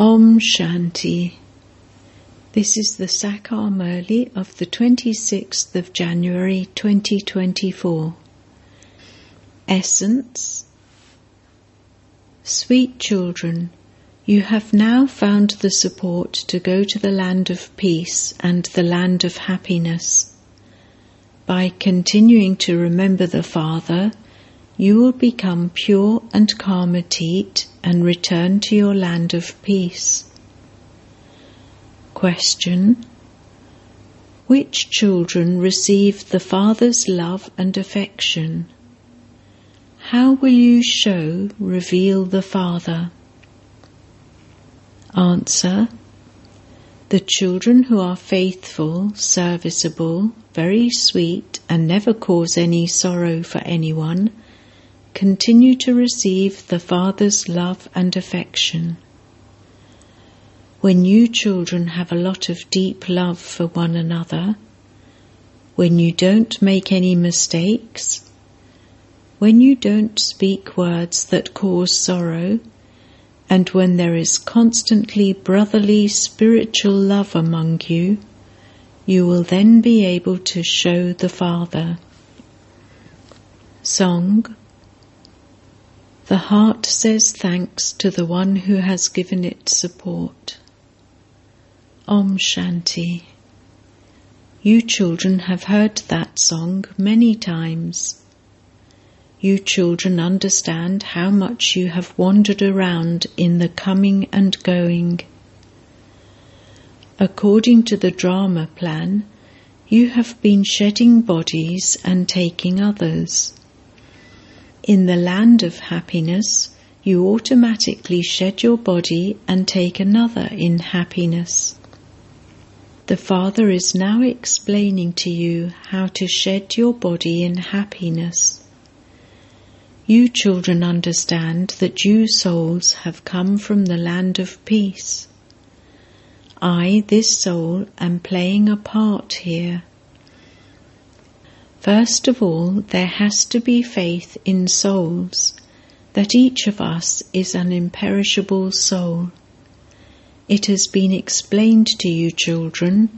Om Shanti. This is the Sakar Murli of the 26th of January 2024. Essence Sweet children, you have now found the support to go to the land of peace and the land of happiness. By continuing to remember the Father, you will become pure and karmatit and return to your land of peace. Question Which children receive the Father's love and affection? How will you show, reveal the Father? Answer The children who are faithful, serviceable, very sweet, and never cause any sorrow for anyone continue to receive the Father's love and affection. When you children have a lot of deep love for one another, when you don't make any mistakes, when you don't speak words that cause sorrow, and when there is constantly brotherly spiritual love among you, you will then be able to show the Father. Song the heart says thanks to the one who has given it support. Om Shanti. You children have heard that song many times. You children understand how much you have wandered around in the coming and going. According to the drama plan, you have been shedding bodies and taking others. In the land of happiness, you automatically shed your body and take another in happiness. The Father is now explaining to you how to shed your body in happiness. You children understand that you souls have come from the land of peace. I, this soul, am playing a part here. First of all, there has to be faith in souls, that each of us is an imperishable soul. It has been explained to you, children,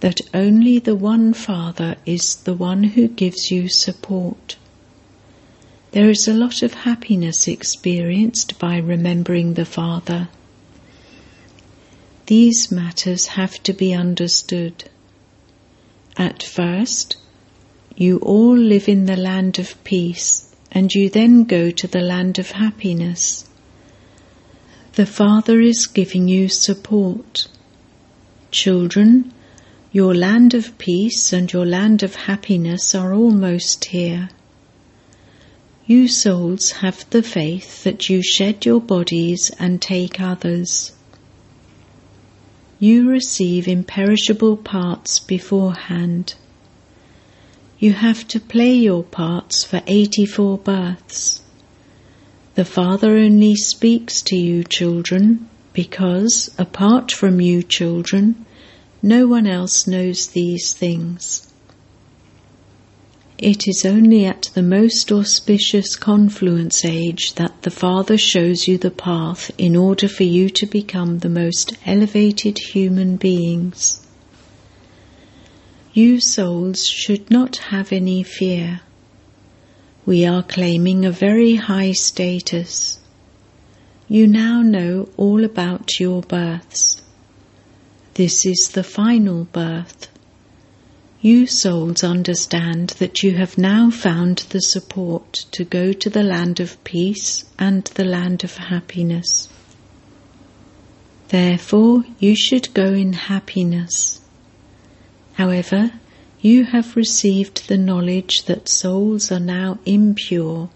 that only the one Father is the one who gives you support. There is a lot of happiness experienced by remembering the Father. These matters have to be understood. At first, you all live in the land of peace, and you then go to the land of happiness. The Father is giving you support. Children, your land of peace and your land of happiness are almost here. You souls have the faith that you shed your bodies and take others. You receive imperishable parts beforehand. You have to play your parts for 84 births. The Father only speaks to you, children, because, apart from you, children, no one else knows these things. It is only at the most auspicious confluence age that the Father shows you the path in order for you to become the most elevated human beings. You souls should not have any fear. We are claiming a very high status. You now know all about your births. This is the final birth. You souls understand that you have now found the support to go to the land of peace and the land of happiness. Therefore, you should go in happiness However, you have received the knowledge that souls are now impure,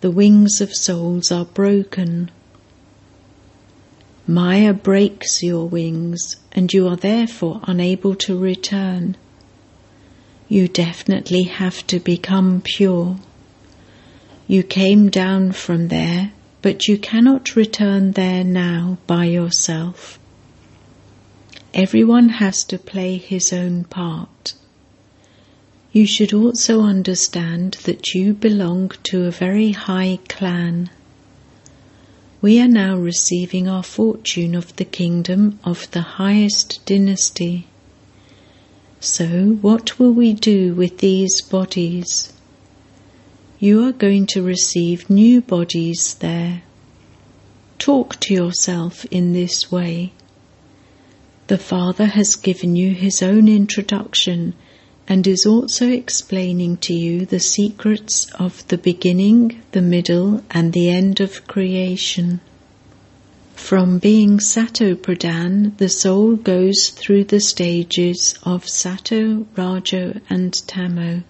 the wings of souls are broken. Maya breaks your wings, and you are therefore unable to return. You definitely have to become pure. You came down from there, but you cannot return there now by yourself. Everyone has to play his own part. You should also understand that you belong to a very high clan. We are now receiving our fortune of the kingdom of the highest dynasty. So, what will we do with these bodies? You are going to receive new bodies there. Talk to yourself in this way. The Father has given you his own introduction and is also explaining to you the secrets of the beginning, the middle, and the end of creation. From being Sato Pradhan, the soul goes through the stages of Sato, Rajo, and Tamo.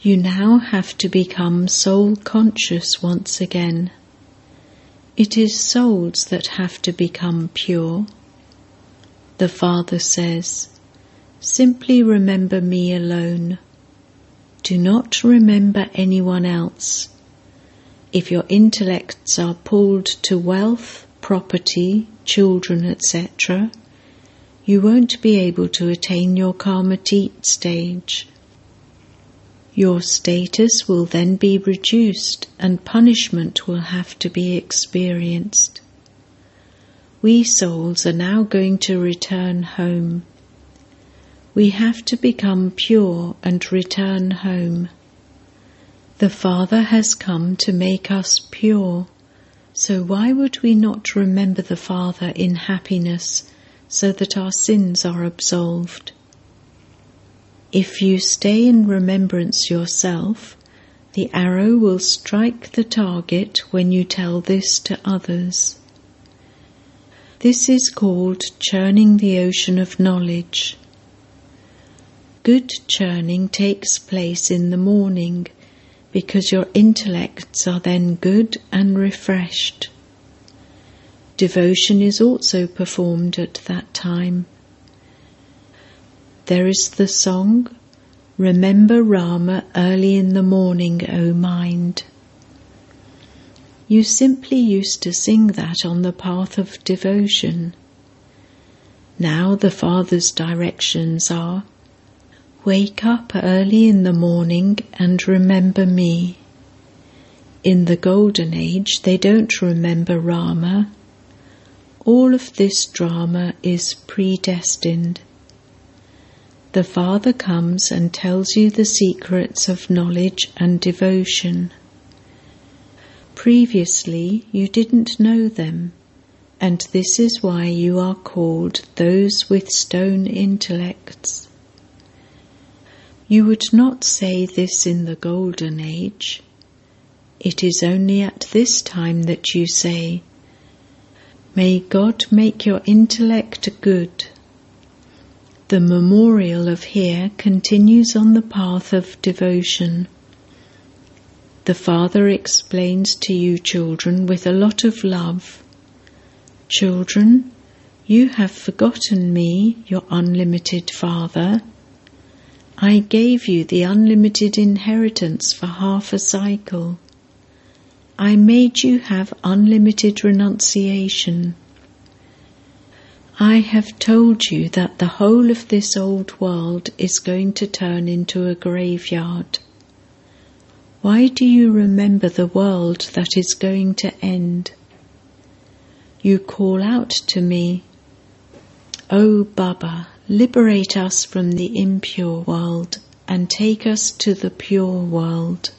You now have to become soul conscious once again. It is souls that have to become pure. The Father says, Simply remember me alone. Do not remember anyone else if your intellects are pulled to wealth, property, children, etc., you won't be able to attain your karmatit stage. Your status will then be reduced and punishment will have to be experienced. We souls are now going to return home. We have to become pure and return home. The Father has come to make us pure, so why would we not remember the Father in happiness so that our sins are absolved? If you stay in remembrance yourself, the arrow will strike the target when you tell this to others. This is called churning the ocean of knowledge. Good churning takes place in the morning because your intellects are then good and refreshed. Devotion is also performed at that time. There is the song, Remember Rama early in the morning, O mind. You simply used to sing that on the path of devotion. Now the Father's directions are Wake up early in the morning and remember me. In the Golden Age, they don't remember Rama. All of this drama is predestined. The Father comes and tells you the secrets of knowledge and devotion. Previously, you didn't know them, and this is why you are called those with stone intellects. You would not say this in the Golden Age. It is only at this time that you say, May God make your intellect good. The memorial of here continues on the path of devotion. The Father explains to you, children, with a lot of love. Children, you have forgotten me, your unlimited Father I gave you the unlimited inheritance for half a cycle. I made you have unlimited renunciation. I have told you that the whole of this old world is going to turn into a graveyard. Why do you remember the world that is going to end? You call out to me, O Baba, Liberate us from the impure world and take us to the pure world.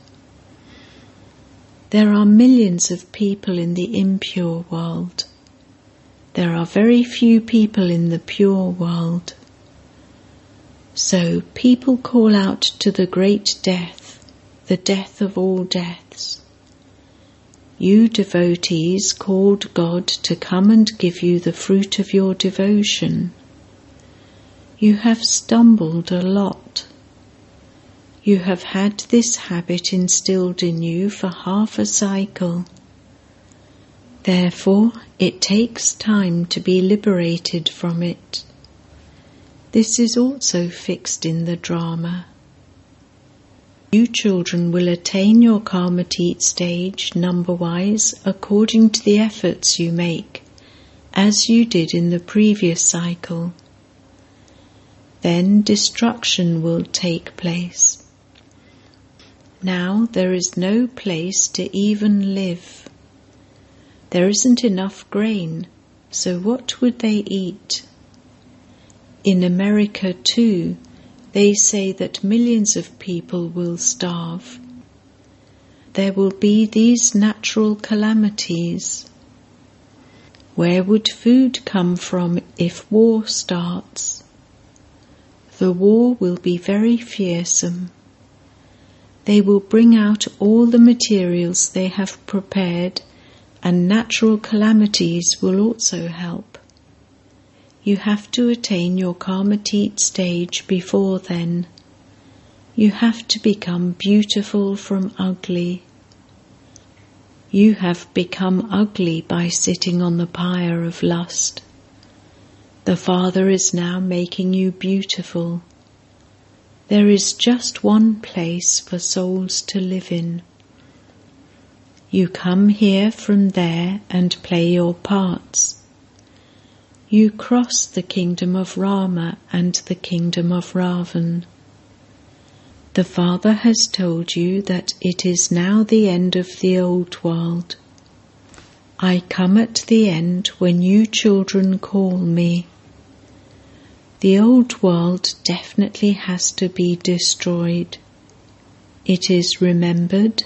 There are millions of people in the impure world. There are very few people in the pure world. So people call out to the great death, the death of all deaths. You devotees called God to come and give you the fruit of your devotion. You have stumbled a lot. You have had this habit instilled in you for half a cycle. Therefore, it takes time to be liberated from it. This is also fixed in the drama. You children will attain your karmatit stage number wise according to the efforts you make, as you did in the previous cycle then destruction will take place. Now there is no place to even live. There isn't enough grain, so what would they eat? In America, too, they say that millions of people will starve. There will be these natural calamities. Where would food come from if war starts? The war will be very fearsome. They will bring out all the materials they have prepared, and natural calamities will also help. You have to attain your Karmatit stage before then. You have to become beautiful from ugly. You have become ugly by sitting on the pyre of lust. The Father is now making you beautiful. There is just one place for souls to live in. You come here from there and play your parts. You cross the kingdom of Rama and the kingdom of Ravan. The Father has told you that it is now the end of the old world. I come at the end when you children call me. The old world definitely has to be destroyed. It is remembered,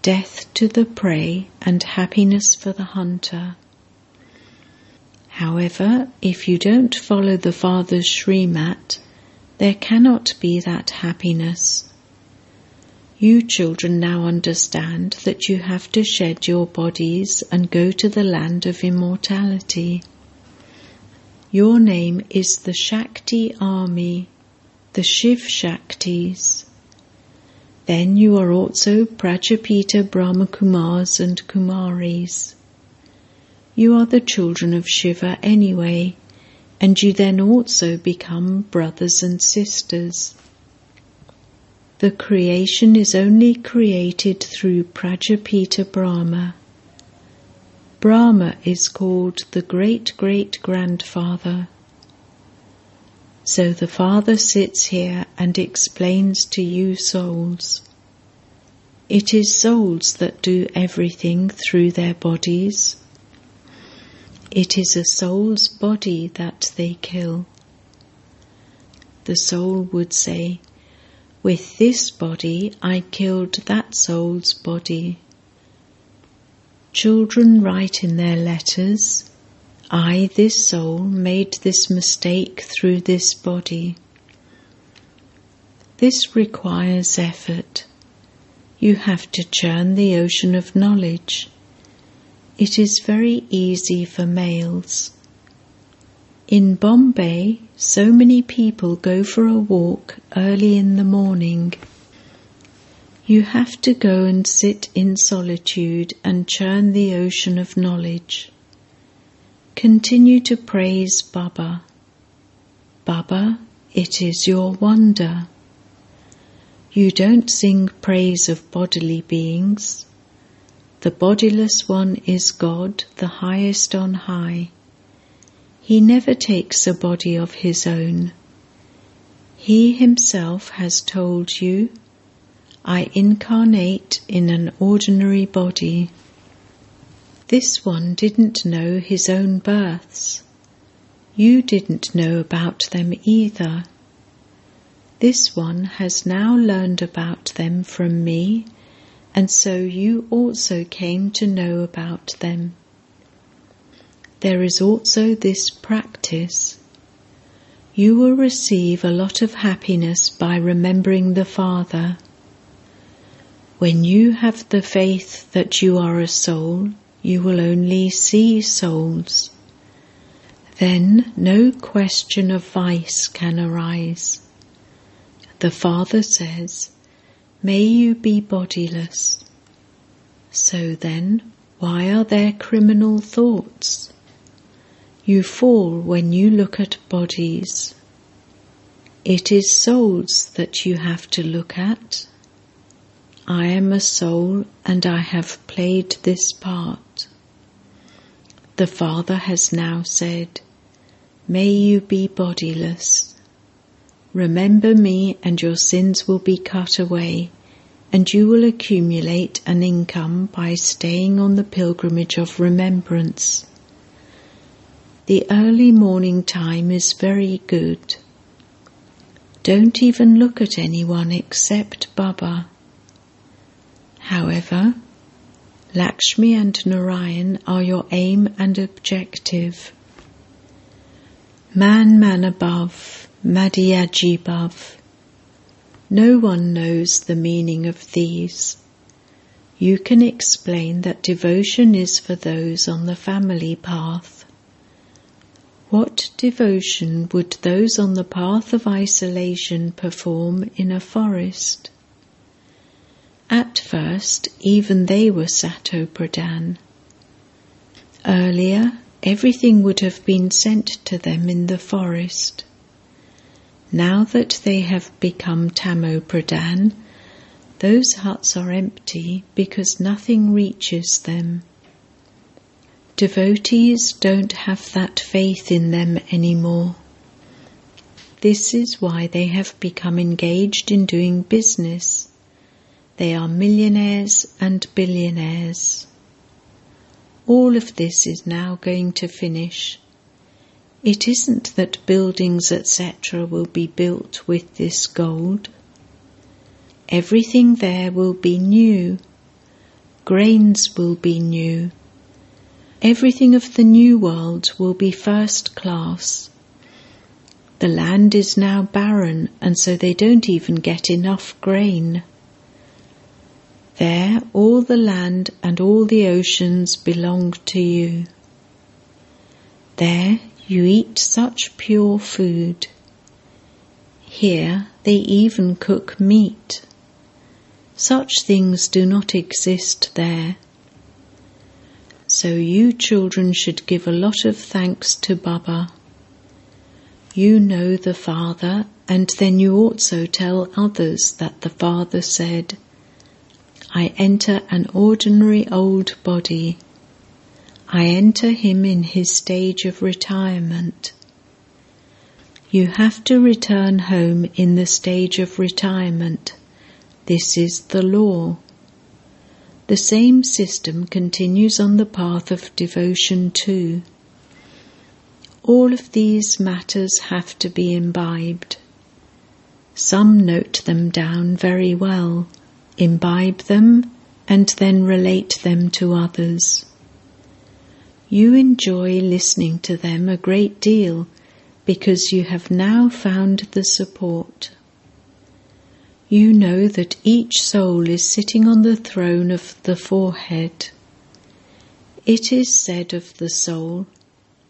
death to the prey and happiness for the hunter. However, if you don't follow the Father's Srimat, there cannot be that happiness. You children now understand that you have to shed your bodies and go to the land of immortality. Your name is the Shakti army, the Shiv Shaktis. Then you are also Prajapita Brahmakumars and Kumaris. You are the children of Shiva anyway, and you then also become brothers and sisters. The creation is only created through Prajapita Brahma. Brahma is called the great great grandfather. So the Father sits here and explains to you souls. It is souls that do everything through their bodies. It is a soul's body that they kill. The soul would say, With this body I killed that soul's body. Children write in their letters, I, this soul, made this mistake through this body. This requires effort. You have to churn the ocean of knowledge. It is very easy for males. In Bombay, so many people go for a walk early in the morning. You have to go and sit in solitude and churn the ocean of knowledge. Continue to praise Baba. Baba, it is your wonder. You don't sing praise of bodily beings. The bodiless one is God, the highest on high. He never takes a body of his own. He himself has told you I incarnate in an ordinary body. This one didn't know his own births. You didn't know about them either. This one has now learned about them from me, and so you also came to know about them. There is also this practice. You will receive a lot of happiness by remembering the Father. When you have the faith that you are a soul, you will only see souls. Then no question of vice can arise. The Father says, May you be bodiless. So then, why are there criminal thoughts? You fall when you look at bodies. It is souls that you have to look at I am a soul and I have played this part. The Father has now said, May you be bodiless. Remember me and your sins will be cut away and you will accumulate an income by staying on the pilgrimage of remembrance. The early morning time is very good. Don't even look at anyone except Baba. However, Lakshmi and Narayan are your aim and objective. Manmanabhav, Madhyajibhav. No one knows the meaning of these. You can explain that devotion is for those on the family path. What devotion would those on the path of isolation perform in a forest? At first, even they were Sato Pradhan. Earlier, everything would have been sent to them in the forest. Now that they have become Tamo Pradhan, those huts are empty because nothing reaches them. Devotees don't have that faith in them anymore. This is why they have become engaged in doing business. They are millionaires and billionaires. All of this is now going to finish. It isn't that buildings, etc., will be built with this gold. Everything there will be new. Grains will be new Everything of the new world will be first class. The land is now barren, and so they don't even get enough grain. There, all the land and all the oceans belong to you. There, you eat such pure food. Here, they even cook meat. Such things do not exist there. So you children should give a lot of thanks to Baba. You know the Father, and then you also tell others that the Father said, I enter an ordinary old body. I enter him in his stage of retirement. You have to return home in the stage of retirement. This is the law. The same system continues on the path of devotion too. All of these matters have to be imbibed. Some note them down very well, imbibe them, and then relate them to others. You enjoy listening to them a great deal because you have now found the support you know that each soul is sitting on the throne of the forehead. It is said of the soul,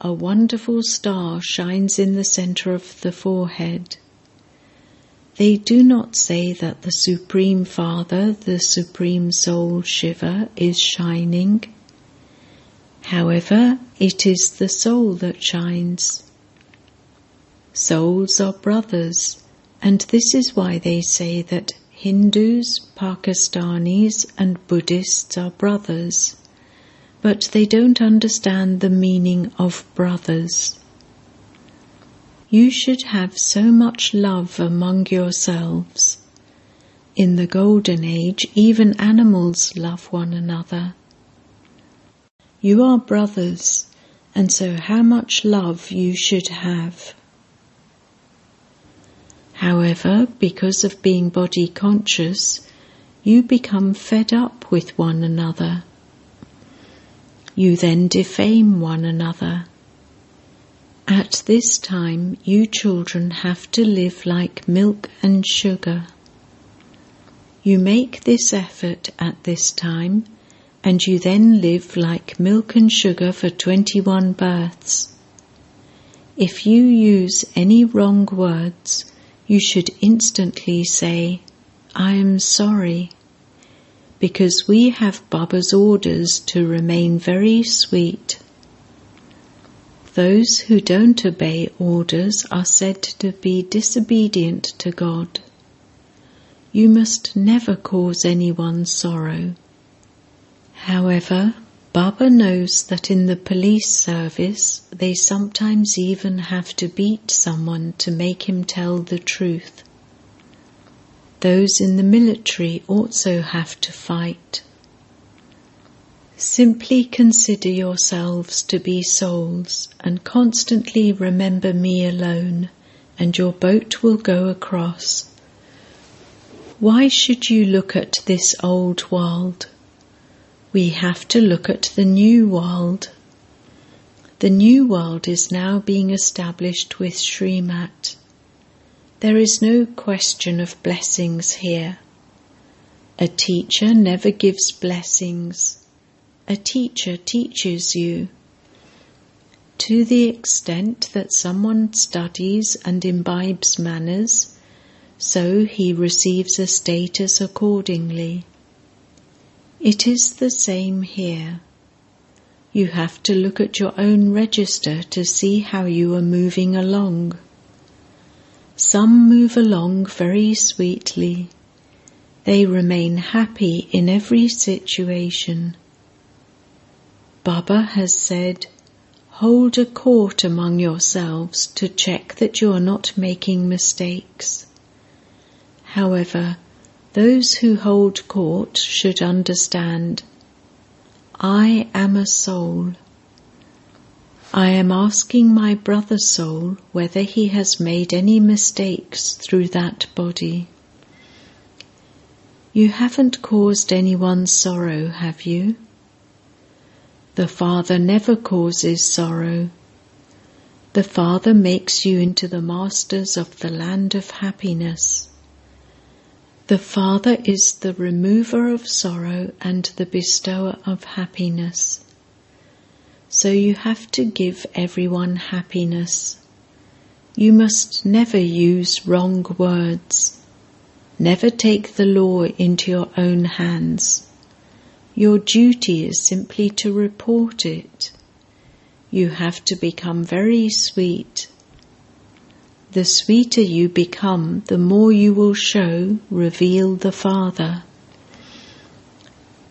a wonderful star shines in the center of the forehead. They do not say that the Supreme Father, the Supreme Soul Shiva, is shining. However, it is the soul that shines. Souls are brothers and this is why they say that Hindus, Pakistanis, and Buddhists are brothers, but they don't understand the meaning of brothers. You should have so much love among yourselves. In the Golden Age, even animals love one another. You are brothers, and so how much love you should have. However, because of being body conscious, you become fed up with one another. You then defame one another. At this time, you children have to live like milk and sugar. You make this effort at this time, and you then live like milk and sugar for 21 births. If you use any wrong words, you should instantly say, I am sorry, because we have Baba's orders to remain very sweet. Those who don't obey orders are said to be disobedient to God. You must never cause anyone sorrow. However, Baba knows that in the police service they sometimes even have to beat someone to make him tell the truth. Those in the military also have to fight. Simply consider yourselves to be souls and constantly remember me alone, and your boat will go across. Why should you look at this old world? We have to look at the new world. The new world is now being established with Srimat. There is no question of blessings here. A teacher never gives blessings a teacher teaches you. To the extent that someone studies and imbibes manners, so he receives a status accordingly. It is the same here. You have to look at your own register to see how you are moving along. Some move along very sweetly. They remain happy in every situation. Baba has said, hold a court among yourselves to check that you are not making mistakes. However, those who hold court should understand I am a soul. I am asking my brother soul whether he has made any mistakes through that body. You haven't caused anyone sorrow, have you? The Father never causes sorrow. The Father makes you into the masters of the land of happiness. The Father is the remover of sorrow and the bestower of happiness. So you have to give everyone happiness. You must never use wrong words. Never take the law into your own hands. Your duty is simply to report it. You have to become very sweet. The sweeter you become, the more you will show, reveal the Father.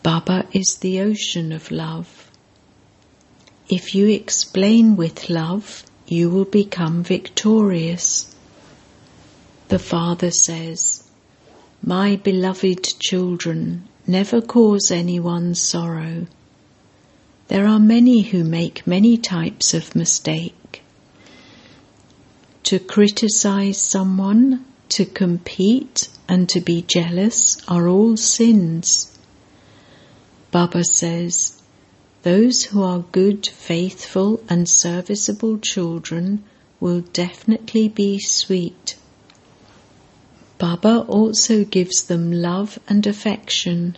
Baba is the ocean of love. If you explain with love, you will become victorious. The Father says, My beloved children, Never cause anyone sorrow. There are many who make many types of mistake. To criticize someone, to compete, and to be jealous are all sins. Baba says, those who are good, faithful, and serviceable children will definitely be sweet. Baba also gives them love and affection.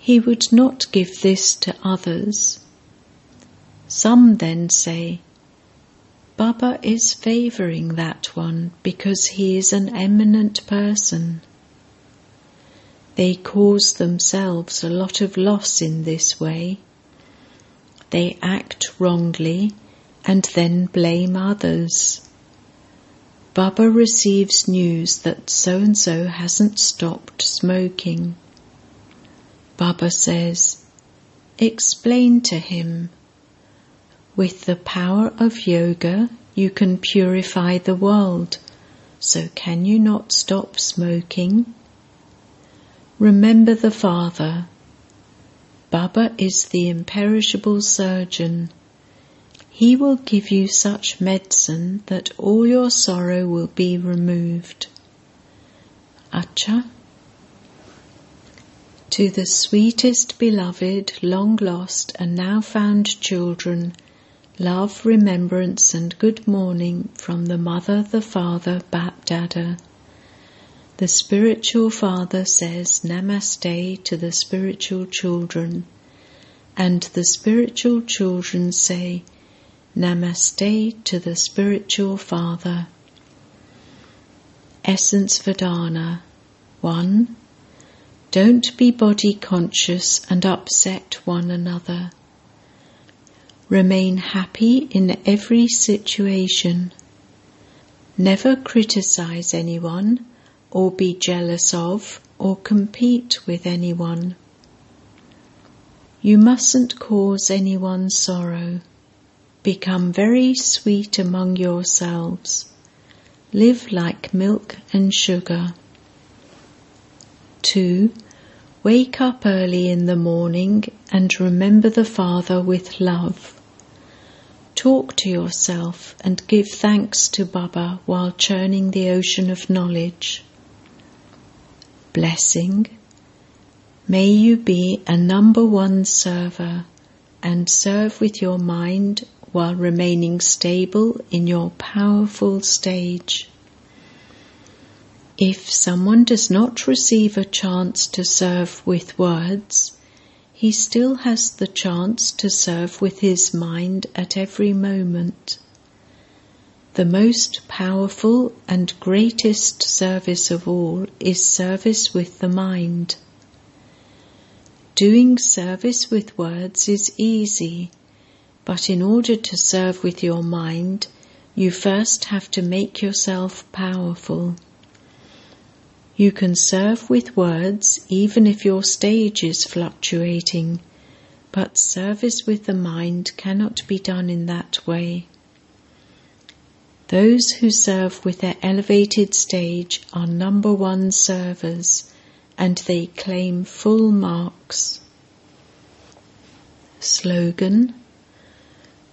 He would not give this to others. Some then say, Baba is favoring that one because he is an eminent person. They cause themselves a lot of loss in this way. They act wrongly and then blame others. Baba receives news that so and so hasn't stopped smoking. Baba says, Explain to him. With the power of yoga, you can purify the world, so can you not stop smoking? Remember the Father. Baba is the imperishable surgeon he will give you such medicine that all your sorrow will be removed. Acha. To the sweetest beloved, long lost, and now found children, love, remembrance, and good morning from the Mother, the Father, Bapdada. The spiritual father says Namaste to the spiritual children, and the spiritual children say Namaste to the Spiritual Father. Essence for Dharna 1. Don't be body conscious and upset one another. Remain happy in every situation. Never criticize anyone or be jealous of or compete with anyone. You mustn't cause anyone sorrow. Become very sweet among yourselves. Live like milk and sugar. 2. Wake up early in the morning and remember the Father with love. Talk to yourself and give thanks to Baba while churning the ocean of knowledge. Blessing. May you be a number one server and serve with your mind while remaining stable in your powerful stage. If someone does not receive a chance to serve with words, he still has the chance to serve with his mind at every moment. The most powerful and greatest service of all is service with the mind. Doing service with words is easy, but in order to serve with your mind, you first have to make yourself powerful. You can serve with words even if your stage is fluctuating, but service with the mind cannot be done in that way. Those who serve with their elevated stage are number one servers and they claim full marks. Slogan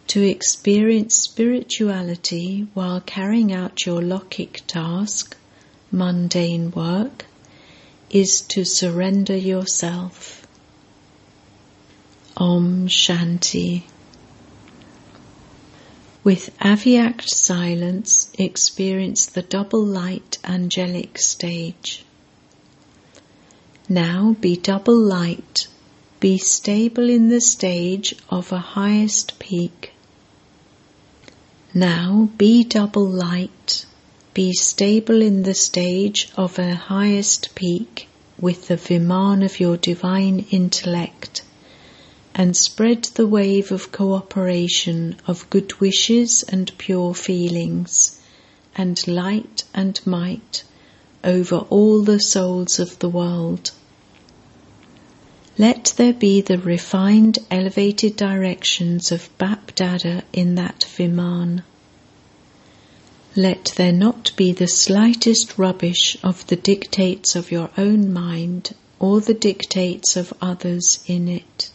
To experience spirituality while carrying out your Lokik task mundane work is to surrender yourself. Om Shanti. With Avyakt silence, experience the double light angelic stage. Now be double light, be stable in the stage of a highest peak. Now be double light, be stable in the stage of a highest peak with the Viman of your divine intellect and spread the wave of cooperation of good wishes and pure feelings and light and might over all the souls of the world. Let there be the refined, elevated directions of Bap Dada in that Viman. Let there not be the slightest rubbish of the dictates of your own mind or the dictates of others in it.